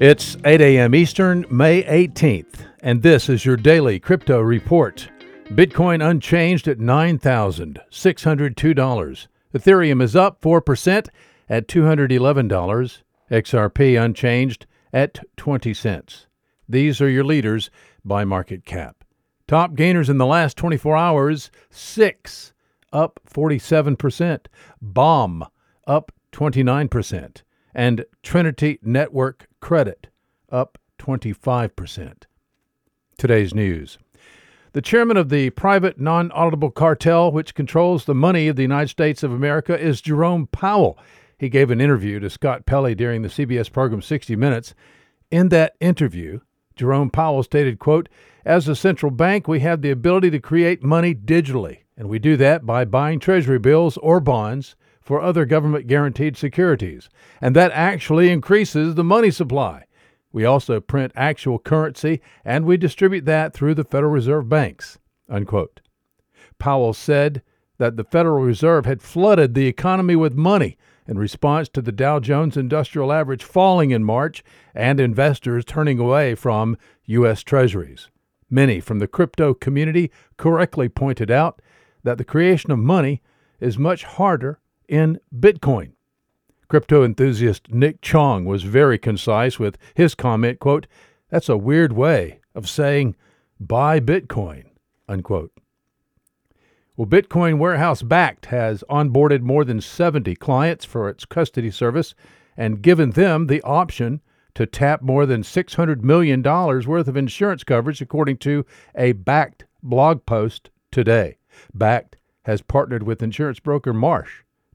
It's 8 a.m. Eastern, May 18th, and this is your daily crypto report. Bitcoin unchanged at $9,602. Ethereum is up 4% at $211. XRP unchanged at 20 cents. These are your leaders by market cap. Top gainers in the last 24 hours, 6 up 47%, Bomb up 29%, and Trinity Network Credit up 25%. Today's news. The chairman of the private non auditable cartel, which controls the money of the United States of America, is Jerome Powell. He gave an interview to Scott Pelley during the CBS program 60 Minutes. In that interview, Jerome Powell stated, quote, As a central bank, we have the ability to create money digitally, and we do that by buying treasury bills or bonds for other government guaranteed securities, and that actually increases the money supply. We also print actual currency and we distribute that through the Federal Reserve banks. Unquote. Powell said that the Federal Reserve had flooded the economy with money in response to the Dow Jones Industrial Average falling in March and investors turning away from U.S. Treasuries. Many from the crypto community correctly pointed out that the creation of money is much harder in Bitcoin. Crypto enthusiast Nick Chong was very concise with his comment, quote, That's a weird way of saying buy Bitcoin, unquote. Well, Bitcoin Warehouse Bakkt has onboarded more than 70 clients for its custody service and given them the option to tap more than $600 million worth of insurance coverage, according to a Bakkt blog post today. Bakkt has partnered with insurance broker Marsh